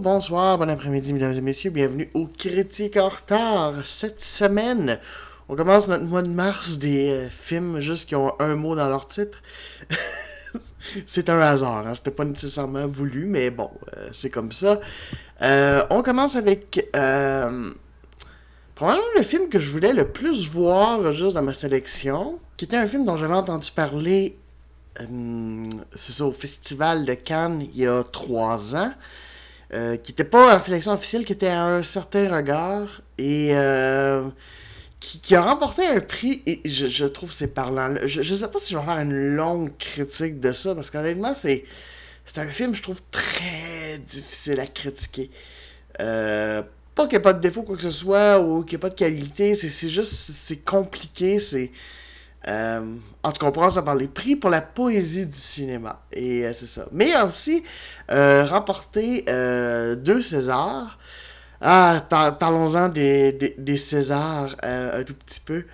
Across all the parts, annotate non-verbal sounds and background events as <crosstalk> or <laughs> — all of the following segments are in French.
Bonsoir, bon après-midi, mesdames et messieurs. Bienvenue au Critique en retard. Cette semaine, on commence notre mois de mars des euh, films juste qui ont un mot dans leur titre. <laughs> c'est un hasard, hein. c'était pas nécessairement voulu, mais bon, euh, c'est comme ça. Euh, on commence avec probablement le film que je voulais le plus voir juste dans ma sélection, qui était un film dont j'avais entendu parler c'est au Festival de Cannes il y a trois ans. Euh, qui n'était pas en sélection officielle, qui était à un certain regard et euh, qui, a remporté un prix. Et je, trouve c'est parlant. Je, je sais pas si je vais faire une longue critique de ça parce qu'honnêtement, c'est c'est un film, je trouve, très difficile à critiquer. Euh, pas qu'il n'y ait pas de défaut, quoi que ce soit, ou qu'il n'y ait pas de qualité, c'est juste, c'est compliqué, c'est... Euh, en tout cas, on en parler. Prix pour la poésie du cinéma. Et euh, c'est ça. Mais il a aussi euh, remporté deux Césars. Ah, parlons-en des, Césars un tout petit peu.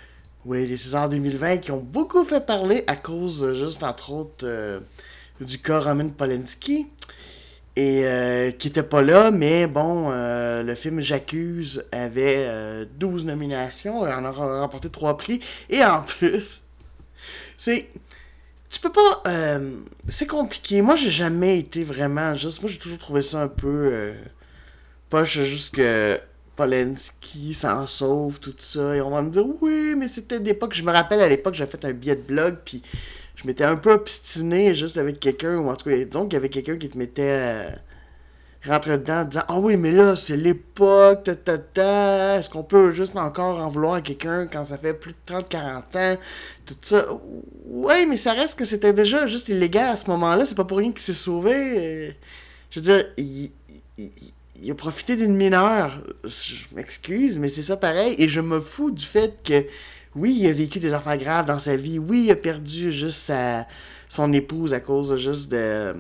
Oui, les Césars 2020 qui ont beaucoup fait parler à cause, juste entre autres, du cas Roman Polanski. Et qui était pas là, mais bon, le film J'accuse avait 12 nominations, et en a remporté 3 prix. Et en plus, c'est. Tu peux pas. Euh, c'est compliqué. Moi, j'ai jamais été vraiment juste. Moi, j'ai toujours trouvé ça un peu. Euh, poche, juste que. Polenski s'en sauve, tout ça. Et on va me dire, oui, mais c'était d'époque. Je me rappelle à l'époque, j'avais fait un billet de blog, puis je m'étais un peu obstiné juste avec quelqu'un, ou en tout cas, disons qu'il y avait quelqu'un qui te mettait. Euh, rentrer dedans disant Ah oui, mais là, c'est l'époque, ta, ta. Est-ce qu'on peut juste encore en vouloir à quelqu'un quand ça fait plus de 30-40 ans Tout ça. Oui, mais ça reste que c'était déjà juste illégal à ce moment-là. C'est pas pour rien qu'il s'est sauvé. Je veux dire, il, il, a profité d'une mineure. Je m'excuse, mais c'est ça pareil. Et je me fous du fait que. Oui, il a vécu des affaires graves dans sa vie. Oui, il a perdu juste sa, son épouse à cause juste de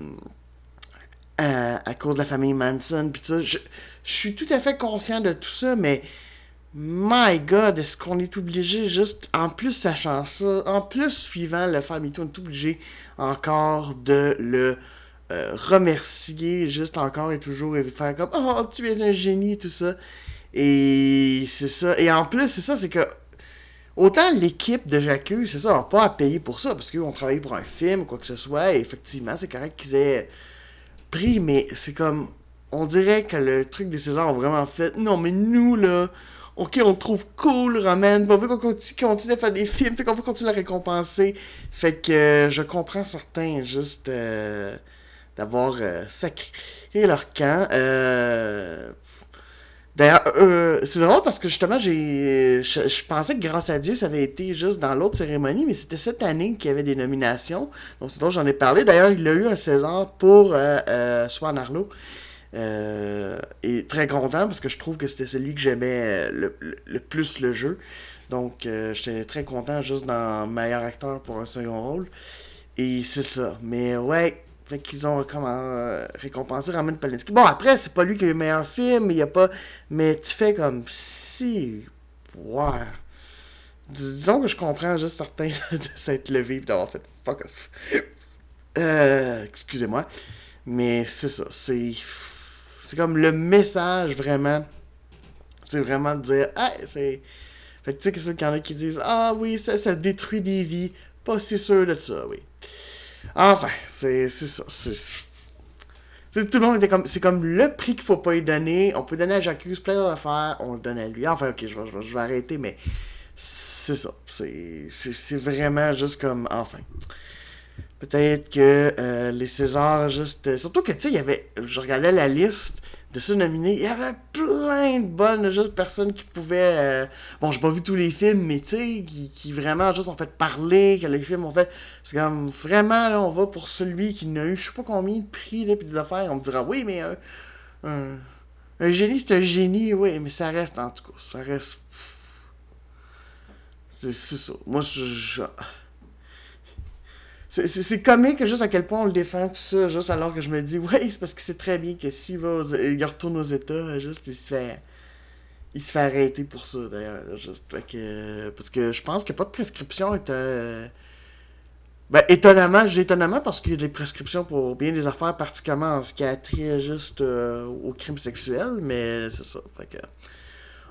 à, cause de la famille Manson, puis ça. Je, suis tout à fait conscient de tout ça, mais my God, est-ce qu'on est obligé juste, en plus sachant ça, en plus suivant le famille, on est obligé encore de le euh, remercier, juste encore et toujours, et faire comme Oh, tu es un génie, tout ça. Et c'est ça. Et en plus, c'est ça, c'est que Autant l'équipe de J'accuse, c'est ça, n'a pas à payer pour ça, parce qu'ils ont travaillé pour un film quoi que ce soit, et effectivement, c'est correct qu'ils aient mais c'est comme. On dirait que le truc des Césars ont vraiment fait. Non, mais nous, là. Ok, on le trouve cool, Roman. On veut qu'on continue, à faire des films. Fait qu'on veut continuer à récompenser. Fait que euh, je comprends certains juste euh, d'avoir euh, sacré leur camp. Euh, Euh, c'est drôle parce que justement, j'ai, je, pensais que grâce à Dieu, ça avait été juste dans l'autre cérémonie, mais c'était cette année qu'il y avait des nominations. Donc c'est drôle, j'en ai parlé. D'ailleurs, il a eu un César pour euh, euh, Swan Arlo. Et très content parce que je trouve que c'était celui que j'aimais le, plus le jeu. Donc j'étais très content juste dans meilleur acteur pour un second rôle. Et c'est ça. Mais ouais, fait qu'ils ont comment euh, récompensé Roman Polanski. Bon, après, c'est pas lui qui a eu le meilleur film, il y a pas. Mais tu fais comme si. Ouais. disons que je comprends juste certains <laughs> de s'être levé et d'avoir fait fuck off. Euh, excusez-moi. Mais c'est ça. C'est. C'est comme le message vraiment. C'est vraiment de dire. Ah, c'est. Fait que tu sais, qu'il y en a qui disent Ah oui, ça, ça détruit des vies. Pas si sûr de ça, oui. Enfin, c'est ça. Tout le monde était comme. C'est comme le prix qu'il faut pas lui donner. On peut donner à J'accuse plein d'affaires. On le donne à lui. Enfin, ok, je vais, je vais, arrêter, mais c'est ça. C'est vraiment juste comme. Enfin. Peut-être que euh, les Césars, juste. Surtout que, tu sais, il y avait. Je regardais la liste de ceux nominés, il y avait plein de bonnes juste personnes qui pouvaient. Euh, bon, j'ai pas vu tous les films, mais tu sais, qui, vraiment juste ont fait parler, que les films ont fait. C'est comme vraiment, là, on va pour celui qui n'a eu je sais pas combien de prix, là, pis des affaires. On me dira, oui, mais un, un, génie, c'est un génie, oui, mais ça reste, en tout cas, ça reste. C'est ça. Moi, je c'est comique juste à quel point on le défend, tout ça, juste alors que je me dis, ouais, c'est parce que c'est très bien que s'il va il retourne aux États, juste, il se fait. Il se fait arrêter pour ça, d'ailleurs. Que, parce que je pense a pas de prescription avec Ben, étonnamment, j'ai étonnamment parce qu'il y a des prescriptions pour bien des affaires, particulièrement en ce qui a trait juste euh, au crime sexuel, mais c'est ça. Fait que...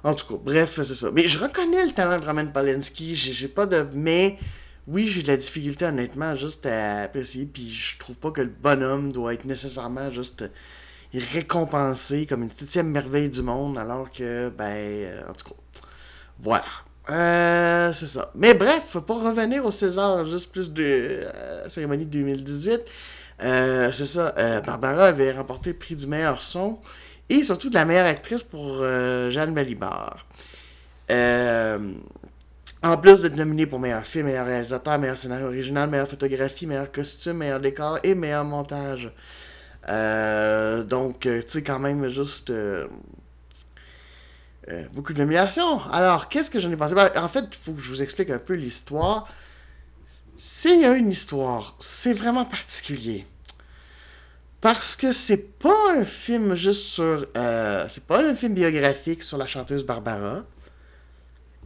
En tout cas, bref, c'est ça. Mais je reconnais le talent de Roman Polanski, j'ai pas de... Mais oui, j'ai de la difficulté, honnêtement, juste à apprécier, puis je trouve pas que le bonhomme doit être nécessairement juste récompensé comme une septième merveille du monde, alors que, ben, euh, en tout cas, voilà. Euh, c'est ça. Mais bref, pour revenir au César, juste plus de euh, cérémonie 2018, euh, c'est ça, Barbara avait remporté le prix du meilleur son et surtout de la meilleure actrice pour Jeanne Balibar. En plus d'être nominée pour meilleur film, meilleur réalisateur, meilleur scénario original, meilleure photographie, meilleur costume, meilleur décor et meilleur montage. donc, tu sais, quand même, juste euh, beaucoup de nominations. Alors, qu'est-ce que j'en ai pensé? Ben, En fait, il faut que je vous explique un peu l'histoire. C'est une histoire. C'est vraiment particulier. Parce que c'est pas un film juste sur. Euh, c'est pas un film biographique sur la chanteuse Barbara.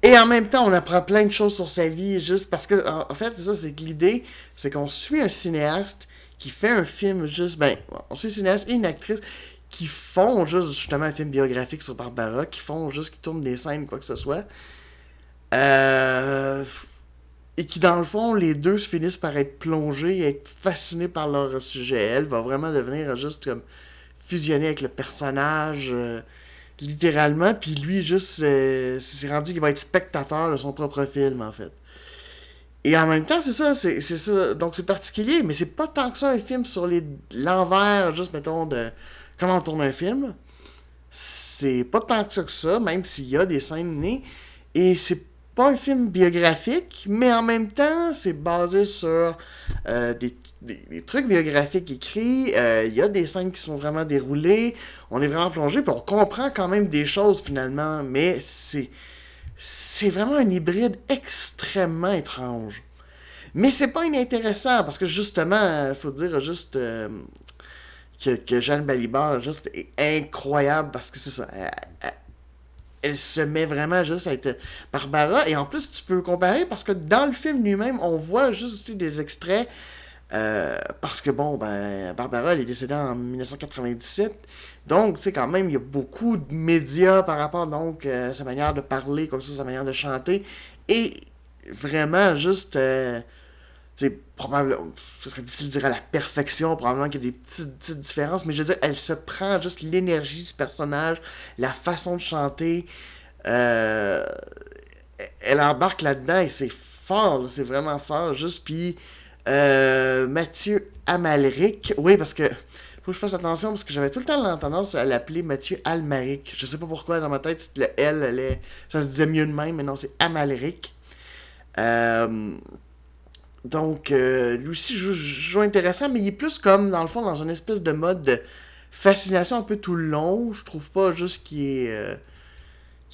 Et en même temps, on apprend plein de choses sur sa vie, juste parce que, en, fait, c'est ça, c'est que l'idée, c'est qu'on suit un cinéaste qui fait un film juste, ben, on suit un cinéaste et une actrice qui font juste justement un film biographique sur Barbara, qui font juste, qui tournent des scènes, quoi que ce soit. Euh, et qui, dans le fond, les deux se finissent par être plongés être fascinés par leur sujet. Elle va vraiment devenir juste comme fusionner avec le personnage, euh, littéralement. Puis lui, juste, euh, c'est rendu qu'il va être spectateur de son propre film, en fait. Et en même temps, c'est ça, c'est ça. Donc c'est particulier, mais c'est pas tant que ça un film sur l'envers, juste mettons, de, comment on tourne un film. C'est pas tant que ça que ça, même s'il y a des scènes nées. Et c'est pas un film biographique, mais en même temps, c'est basé sur euh, des, trucs biographiques écrits. Euh, il y a des scènes qui sont vraiment déroulées. On est vraiment plongé, puis on comprend quand même des choses finalement, mais c'est. C'est vraiment un hybride extrêmement étrange. Mais c'est pas inintéressant, parce que justement, il faut dire juste. Euh, que, Jeanne Balibar juste est incroyable parce que c'est ça. Elle, se met vraiment juste à être Barbara. Et en plus, tu peux comparer parce que dans le film lui-même, on voit juste des extraits. Euh, parce que bon, ben, Barbara, elle est décédée en 1997. Donc, tu sais, quand même, il y a beaucoup de médias par rapport donc à sa manière de parler, comme ça, sa manière de chanter. Et vraiment, juste. Euh, c'est probablement, ce serait difficile de dire à la perfection, probablement qu'il y a des petites, différences, mais je veux dire, elle se prend juste l'énergie du personnage, la façon de chanter, euh, elle embarque là-dedans et c'est fort, c'est vraiment fort, juste, puis euh, Mathieu Amalric, oui, parce que, faut que je fasse attention, parce que j'avais tout le temps la tendance à l'appeler Mathieu Almaric, je sais pas pourquoi, dans ma tête, le L, ça se disait mieux de même, mais non, c'est Amalric, euh, donc, euh, lui aussi joue, intéressant, mais il est plus comme, dans le fond, dans une espèce de mode de fascination un peu tout le long. Je trouve pas juste qu'il est,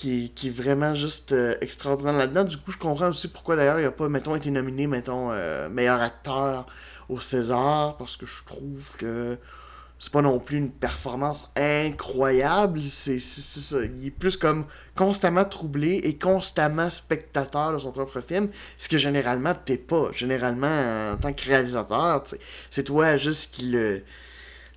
euh, qui, est vraiment juste euh, extraordinaire là-dedans. Du coup, je comprends aussi pourquoi d'ailleurs il a pas, mettons, été nominé, mettons, meilleur acteur au César, parce que je trouve que c'est pas non plus une performance incroyable. C'est, ça. Il est plus comme constamment troublé et constamment spectateur de son propre film. Ce que généralement t'es pas. Généralement, en tant que réalisateur, c'est toi juste qui le.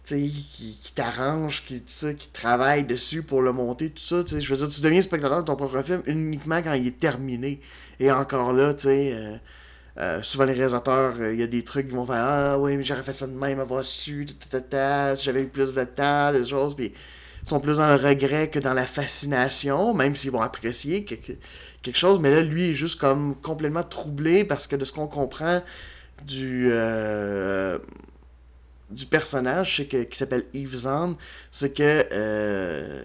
Qui, qui t'arrange, qui, qui travaille dessus pour le monter, tout ça. Je veux dire, tu deviens spectateur de ton propre film uniquement quand il est terminé. Et encore là, tu sais. Euh, euh, souvent, les réalisateurs, euh, il y a des trucs qui vont faire Ah oui, mais j'aurais fait ça de même, avoir su, si j'avais eu plus de temps, des choses. Puis ils sont plus dans le regret que dans la fascination, même s'ils vont apprécier quelque, chose. Mais là, lui est juste comme complètement troublé parce que de ce qu'on comprend du. Du personnage que, qui s'appelle Yves Zahn, c'est que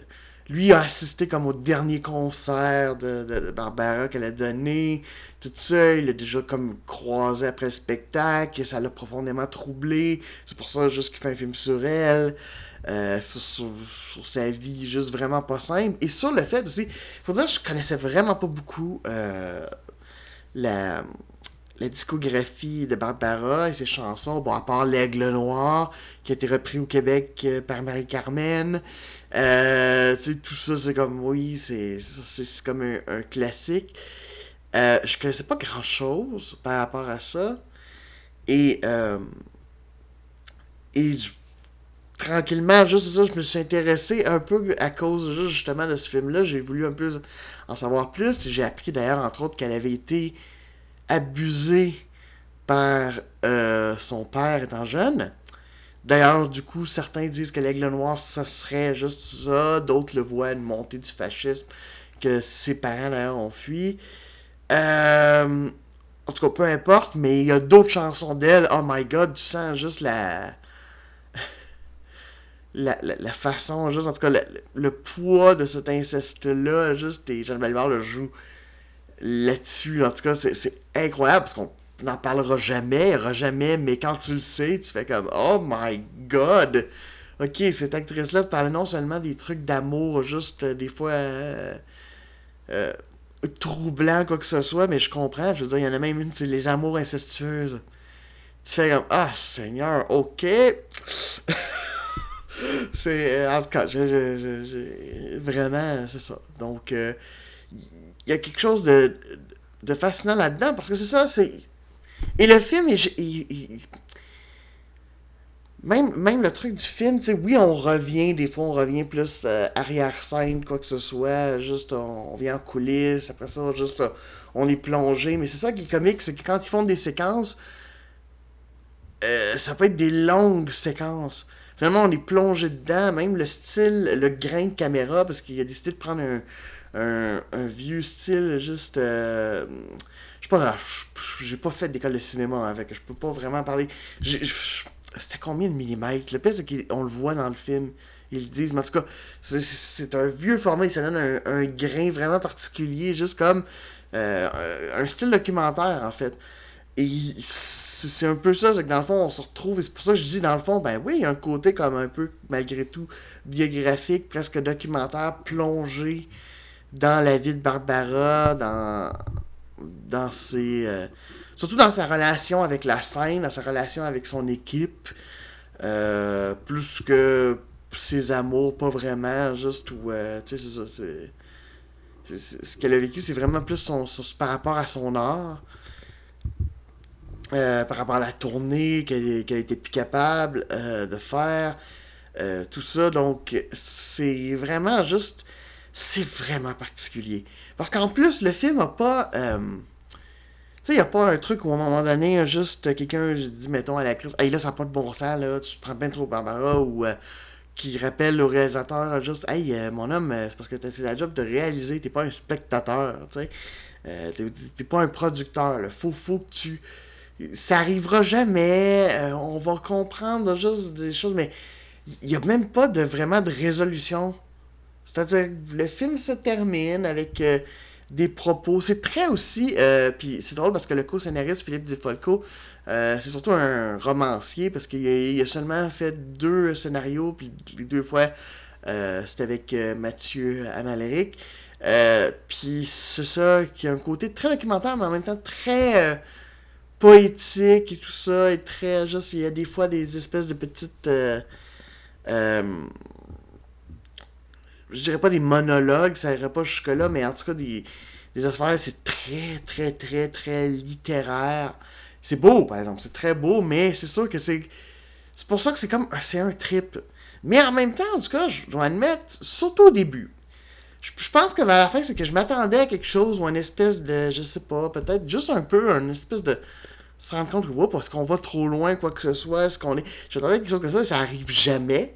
lui a assisté comme au dernier concert de, Barbara qu'elle a donné, tout ça, il a déjà comme croisé après le spectacle, et ça l'a profondément troublé, c'est pour ça juste qu'il fait un film sur elle, euh, sur, sa vie juste vraiment pas simple, et sur le fait aussi, faut dire je connaissais vraiment pas beaucoup euh, la la discographie de Barbara et ses chansons, bon, à part L'Aigle Noir, qui a été repris au Québec euh, par Marie-Carmen, euh, tout ça, c'est comme, oui, c'est comme un, classique. Euh, je connaissais pas grand chose par rapport à ça. Et, euh, et tranquillement, juste ça, je me suis intéressé un peu à cause justement de ce film-là. J'ai voulu un peu en savoir plus. J'ai appris d'ailleurs, entre autres, qu'elle avait été abusée par euh, son père étant jeune. D'ailleurs, du coup, certains disent que l'aigle noir, ça serait juste ça. D'autres le voient une montée du fascisme, que ses parents, d'ailleurs, ont fui. Euh, en tout cas, peu importe, mais il y a d'autres chansons d'elle. Oh my god, tu sens juste la <laughs> la, la, façon, juste, en tout cas, le, poids de cet inceste-là, juste, et Jeanne Bellemare le joue là-dessus. En tout cas, c'est incroyable parce qu'on n'en parlera jamais, aura jamais, mais quand tu le sais, tu fais comme Oh my god! Ok, cette actrice-là parlait non seulement des trucs d'amour, juste euh, des fois euh, euh, troublants, quoi que ce soit, mais je comprends. Je veux dire, il y en a même une, c'est les amours incestueuses. Tu fais comme Ah Seigneur, ok! <laughs> c'est. Euh, en tout cas, vraiment, c'est ça. Donc, euh, il y a quelque chose de, de fascinant là-dedans parce que c'est ça, c'est. Et le film, même, même le truc du film, tu sais, oui, on revient, des fois, on revient plus euh, arrière-scène, quoi que ce soit, juste, on, vient en coulisses, après ça, juste, on est plongé, mais c'est ça qui est comique, c'est que quand ils font des séquences, ça peut être des longues séquences. Finalement, on est plongé dedans, même le style, le grain de caméra, parce qu'il a décidé de prendre un, vieux style juste. Euh, je sais pas, j'ai pas fait d'école de cinéma avec, je peux pas vraiment parler. C'était combien de millimètres? Le pire, c'est qu'on le voit dans le film. Ils le disent, mais en tout cas, c'est un vieux format, se donne un, grain vraiment particulier, juste comme euh, un style documentaire en fait. Et c'est un peu ça, c'est que dans le fond, on se retrouve, et c'est pour ça que je dis, dans le fond, ben oui, il y a un côté comme un peu, malgré tout, biographique, presque documentaire, plongé dans la vie de Barbara, dans, dans ses... Euh, surtout dans sa relation avec la scène, dans sa relation avec son équipe, euh, plus que ses amours, pas vraiment, juste où, euh, tu sais, c'est ça. Ce qu'elle a vécu, c'est vraiment plus son, par rapport à son art. Par rapport à la tournée qu'elle était plus capable de faire, tout ça. Donc, c'est vraiment juste. C'est vraiment particulier. Parce qu'en plus, le film n'a pas. tu sais, il n'y a pas un truc où à un moment donné, juste quelqu'un dit, mettons, à la crise, hey là, ça n'a pas de bon sens, là, tu te prends bien trop Barbara, ou qui rappelle au réalisateur, juste, hey, mon homme, c'est parce que c'est la job de réaliser, t'es pas un spectateur, tu sais. t'es pas un producteur, faut, faut que tu ça arrivera jamais, euh, on va comprendre juste des choses, mais il n'y a même pas de vraiment de résolution. C'est-à-dire, le film se termine avec euh, des propos. C'est très aussi. Euh, puis c'est drôle parce que le co-scénariste, Philippe Defolco, c'est surtout un romancier parce qu'il a, seulement fait deux scénarios, puis deux fois, c'était avec Mathieu Amalric. puis c'est ça, qui a un côté très documentaire, mais en même temps très poétique et tout ça, et très juste, il y a des fois des espèces de petites... Je dirais pas des monologues, ça irait pas jusque-là, mais en tout cas, des, des affaires, c'est très, très, très, très littéraire. C'est beau, par exemple, c'est très beau, mais c'est sûr que c'est... C'est pour ça que c'est comme... C'est un trip. Mais en même temps, en tout cas, je dois admettre, surtout au début, je, pense que vers la fin, c'est que je m'attendais à quelque chose ou une espèce de, je sais pas, peut-être juste un peu, une espèce de se rendre compte que, oups, est-ce qu'on va trop loin, quoi que ce soit, est-ce qu'on est... J'attendais quelque chose comme ça, ça arrive jamais.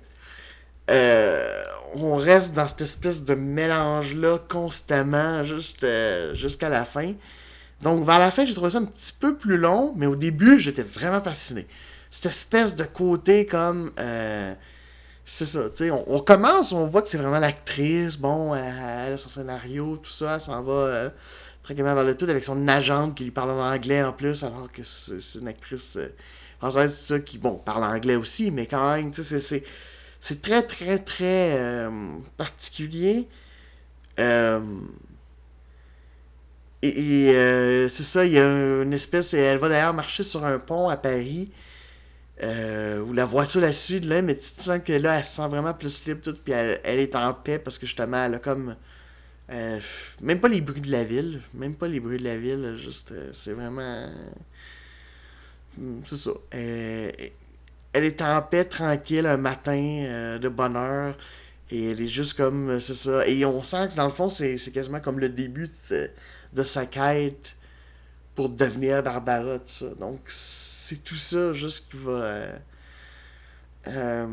Euh, on reste dans cette espèce de mélange-là constamment, euh, jusqu'à la fin. Donc, vers la fin, j'ai trouvé ça un petit peu plus long, mais au début, j'étais vraiment fasciné. Cette espèce de côté comme... Euh, c'est ça, tu sais, on, commence, on voit que c'est vraiment l'actrice, bon, elle, a son scénario, tout ça, elle s'en va tranquillement vers le tout avec son agente qui lui parle en anglais en plus, alors que c'est une actrice euh, française, tout ça, qui, bon, parle anglais aussi, mais quand même, tu sais, c'est c'est très, très, très euh, particulier. Euh, et, c'est ça, il y a une espèce. Elle va d'ailleurs marcher sur un pont à Paris. où la voiture la suit là, mais tu sens que là, elle se sent vraiment plus libre, tout, puis elle, elle, est en paix parce que justement, elle a comme euh, même pas les bruits de la ville. Même pas les bruits de la ville. Juste, euh, c'est vraiment. hmm, c'est ça. Elle est en paix, tranquille, un matin de bonheur. Et elle est juste comme, c'est ça. Et on sent que dans le fond, c'est quasiment comme le début de, sa quête pour devenir Barbara, tout ça. Donc, c'est tout ça juste qui va, euh,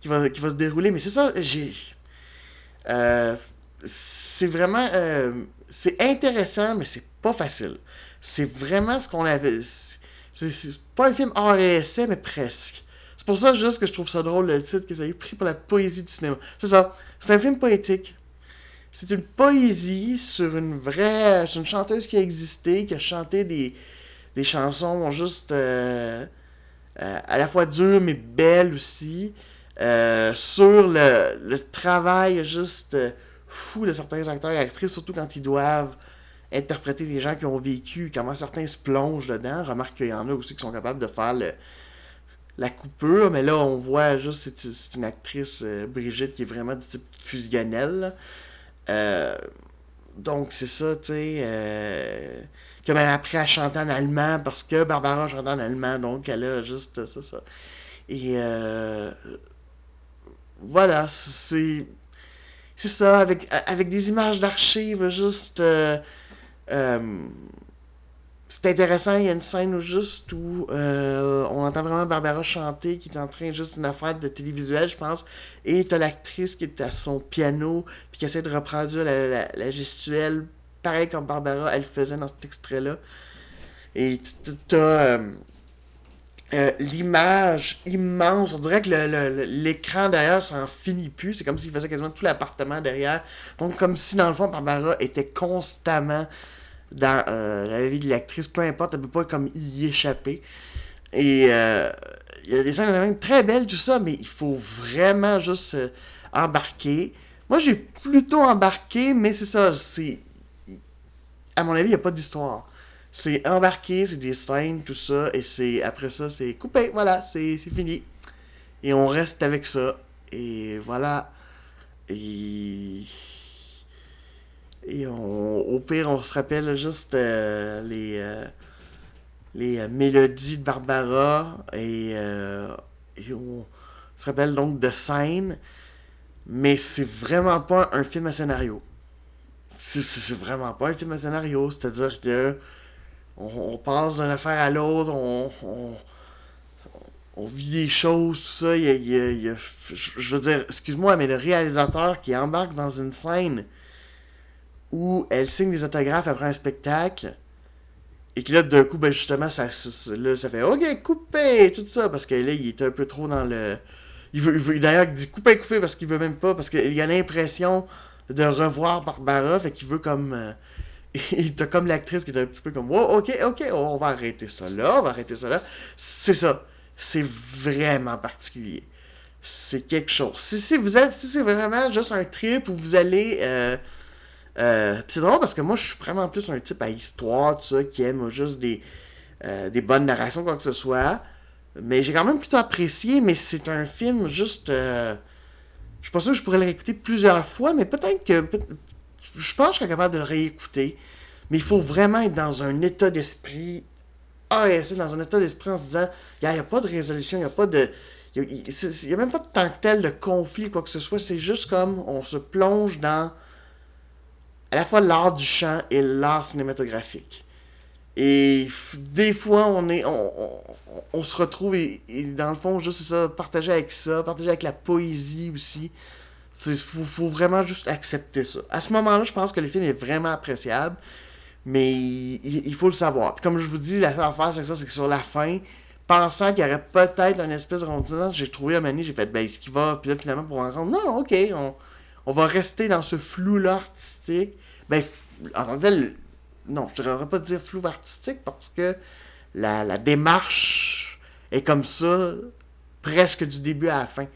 qui va, qui va se dérouler. Mais c'est ça, j'ai. Euh, c'est vraiment. Euh, c'est intéressant, mais c'est pas facile. C'est vraiment ce qu'on avait. C'est pas un film hors essai, mais presque. C'est pour ça juste que je trouve ça drôle le titre que ça ait pris pour la poésie du cinéma. C'est ça. C'est un film poétique. C'est une poésie sur une vraie. Sur une chanteuse qui a existé, qui a chanté des, des chansons juste. Euh, euh, à la fois dures mais belles aussi. Euh, sur le, le, travail juste fou de certains acteurs et actrices, surtout quand ils doivent interpréter des gens qui ont vécu, comment certains se plongent dedans. Remarque qu'il y en a aussi qui sont capables de faire la coupure, mais là, on voit juste, c'est une actrice, euh, Brigitte, qui est vraiment du type fusionnel. Euh, donc, c'est ça, tu sais. Euh, que même appris à chanter en allemand parce que Barbara chante en allemand, donc elle a juste, c'est ça. Et euh, voilà, c'est. C'est ça, avec, avec des images d'archives, juste c'est intéressant, il y a une scène où juste où euh, on entend vraiment Barbara chanter, qui est en train juste une affaire de télévisuel, je pense, et t'as l'actrice qui est à son piano, puis qui essaie de reproduire la, gestuelle, pareil comme Barbara, elle faisait dans cet extrait-là. Et t'as euh, euh, l'image immense, on dirait que l'écran derrière s'en finit plus, c'est comme s'il faisait quasiment tout l'appartement derrière, donc comme si dans le fond Barbara était constamment dans euh, la vie de l'actrice, peu importe, elle peut pas comme y échapper. Et euh, il y a des scènes très belles, tout ça, mais il faut vraiment juste embarquer. Moi, j'ai plutôt embarqué, mais c'est ça, c'est. À mon avis, il n'y a pas d'histoire. C'est embarqué, c'est des scènes, tout ça, et c'est après ça, c'est coupé, voilà, c'est fini. Et on reste avec ça. Et voilà. Et et au pire, on se rappelle juste euh, les, euh, les euh, mélodies de Barbara et, on se rappelle donc de scènes, mais c'est vraiment pas un film à scénario. C'est vraiment pas un film à scénario, c'est-à-dire que on, passe d'une affaire à l'autre, on, on, vit des choses, tout ça. je veux dire, excuse-moi, mais le réalisateur qui embarque dans une scène où elle signe des autographes après un spectacle. Et que là, d'un coup, ben justement, ça, là, ça fait OK, coupez, tout ça. Parce que là, il est un peu trop dans le. Il veut, d'ailleurs, il dit coupez, coupez, parce qu'il veut même pas. Parce qu'il a l'impression de revoir Barbara. Fait qu'il veut comme. Euh, <laughs> il t'a comme l'actrice qui est un petit peu comme oh, OK, OK, on va arrêter ça là, on va arrêter ça là. C'est ça. C'est vraiment particulier. C'est quelque chose. Si, si vous êtes. Si c'est vraiment juste un trip où vous allez. Euh, euh, c'est drôle parce que moi, je suis vraiment plus un type à histoire, tout ça, qui aime juste des, euh, des bonnes narrations, quoi que ce soit. Mais j'ai quand même plutôt apprécié, mais c'est un film juste. Euh, je suis pas sûr que je pourrais le réécouter plusieurs fois, mais peut-être que. je pense que je serais capable de le réécouter. Mais il faut vraiment être dans un état d'esprit. Ah, c'est dans un état d'esprit en se disant il n'y a, pas de résolution, il n'y a pas de. Il n'y a, même pas de tant que tel de conflit, quoi que ce soit. C'est juste comme on se plonge dans à la fois l'art du chant et l'art cinématographique. Et des fois, on, est, on, se retrouve et, dans le fond, juste ça, partager avec ça, partager avec la poésie aussi. Il faut, vraiment juste accepter ça. À ce moment-là, je pense que le film est vraiment appréciable, mais il, faut le savoir. Puis comme je vous dis, la affaire, c'est ça, c'est que sur la fin, pensant qu'il y aurait peut-être une espèce de j'ai trouvé Mani, j'ai fait, ben, ce qui va, puis là, finalement, pour un non, ok, on, on va rester dans ce flou-là artistique. Ben, en tant non, je ne devrais pas dire flou artistique parce que la, démarche est comme ça presque du début à la fin.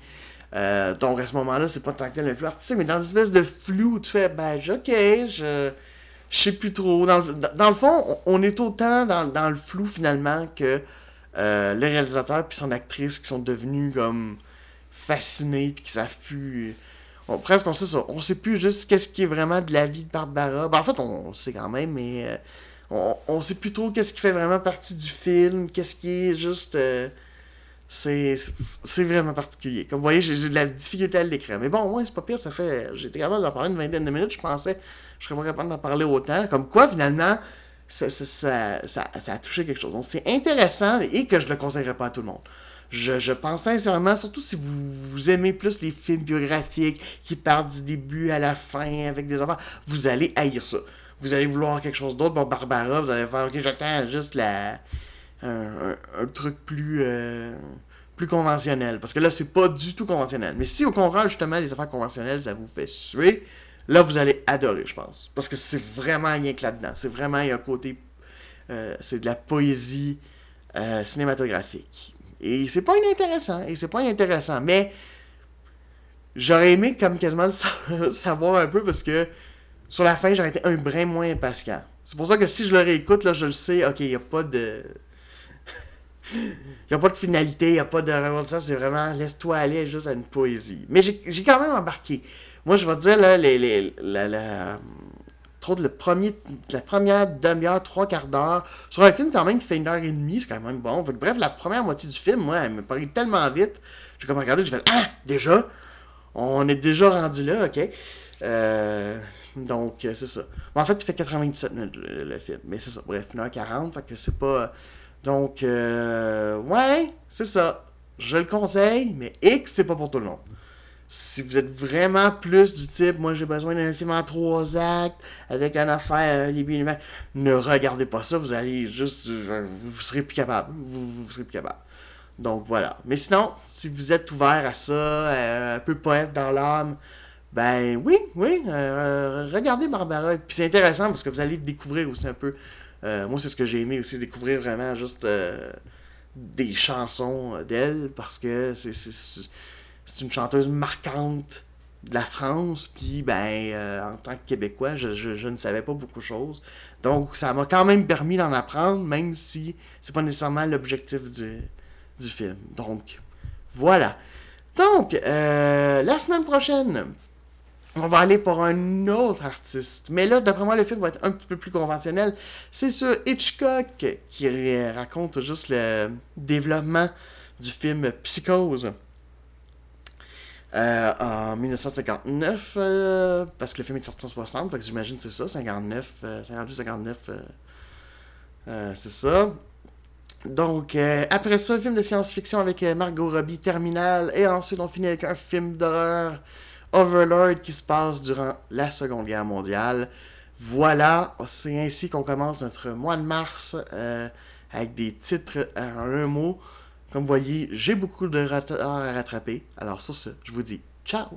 Euh, donc à ce moment-là, c'est pas tant que tel un flou artistique, mais dans une espèce de flou où tu fais, ben, ok, je, je sais plus trop. Dans le, fond, on, est autant dans, le flou finalement que euh, le réalisateur puis son actrice qui sont devenus comme fascinés puis qui savent plus presque on sait. On sait plus juste qu'est-ce qui est vraiment de la vie de Barbara. Ben, en fait, on, sait quand même, mais euh, on, on sait plus trop qu'est-ce qui fait vraiment partie du film, qu'est-ce qui est juste. euh, c'est vraiment particulier. Comme vous voyez, j'ai de la difficulté à l'écrire. Mais bon, ouais, c'est pas pire, ça fait. Été capable d'en parler une vingtaine de minutes. Je pensais je serais pas capable d'en parler autant. Comme quoi, finalement, ça, ça- ça a touché quelque chose. Donc, c'est intéressant et que je le conseillerais pas à tout le monde. Je, pense sincèrement, surtout si vous, aimez plus les films biographiques qui partent du début à la fin avec des enfants, vous allez haïr ça. Vous allez vouloir quelque chose d'autre. Bon, Barbara, vous allez faire, ok, j'attends juste la, un, truc plus, euh, plus conventionnel. Parce que là, c'est pas du tout conventionnel. Mais si au contraire, justement, les affaires conventionnelles, ça vous fait suer, là, vous allez adorer, je pense. Parce que c'est vraiment rien que là-dedans. C'est vraiment, y a un côté. euh, c'est de la poésie euh, cinématographique. Et c'est pas inintéressant. Et c'est pas inintéressant. Mais j'aurais aimé comme quasiment le sa- <laughs> savoir un peu parce que sur la fin, j'aurais été un brin moins impatient. C'est pour ça que si je le réécoute, là, je le sais, ok, il n'y a pas de. <laughs> Il a pas de finalité, il n'y a pas de rebondissement, c'est vraiment laisse-toi aller juste à une poésie. Mais j'ai quand même embarqué. Moi, je vais te dire, là, les, les- la- trop de le premier, la première demi-heure, trois quarts d'heure, sur un film quand même qui fait une heure et demie, c'est quand même bon. Fait que, bref, la première moitié du film, moi, elle me paraît tellement vite. J'ai comme regardé, j'ai fait Ah, déjà? On est déjà rendu là, ok. Euh, donc, euh, c'est ça. En fait, il fait 97 minutes le, le film, mais c'est ça. Bref, 1h40, fait que c'est pas. Donc, euh, ouais, c'est ça. Je le conseille, mais X, c'est pas pour tout le monde. Si vous êtes vraiment plus du type, moi j'ai besoin d'un film en trois actes, avec une affaire, un début, une fin, ne regardez pas ça, vous allez juste. euh, Vous, vous serez plus capable. Vous, vous serez plus capable. Donc voilà. Mais sinon, si vous êtes ouvert à ça, euh, un peu poète dans l'âme, ben oui, oui, euh, regardez Barbara. Puis c'est intéressant parce que vous allez découvrir aussi un peu. euh, moi, c'est ce que j'ai aimé aussi, découvrir vraiment juste euh, des chansons d'elle parce que c'est, c'est, une chanteuse marquante de la France. Puis, ben, euh, en tant que Québécois, je, ne savais pas beaucoup de choses. Donc, ça m'a quand même permis d'en apprendre, même si c'est pas nécessairement l'objectif du, du film. Donc, voilà. Donc, euh, la semaine prochaine, on va aller pour un autre artiste. Mais là, d'après moi, le film va être un petit peu plus conventionnel. C'est sur Hitchcock qui raconte juste le développement du film Psychose. Euh, en 1959, euh, parce que le film est sorti en 60, fait que j'imagine que c'est ça, 59, euh, 58, 59, euh, c'est ça. Donc, après ça, un film de science-fiction avec Margot Robbie, Terminal, et ensuite on finit avec un film d'horreur, Overlord, qui se passe durant la Seconde Guerre mondiale. Voilà, c'est ainsi qu'on commence notre mois de mars avec des titres en un mot. Comme vous voyez, j'ai beaucoup de retard à rattraper. Alors sur ce, je vous dis ciao!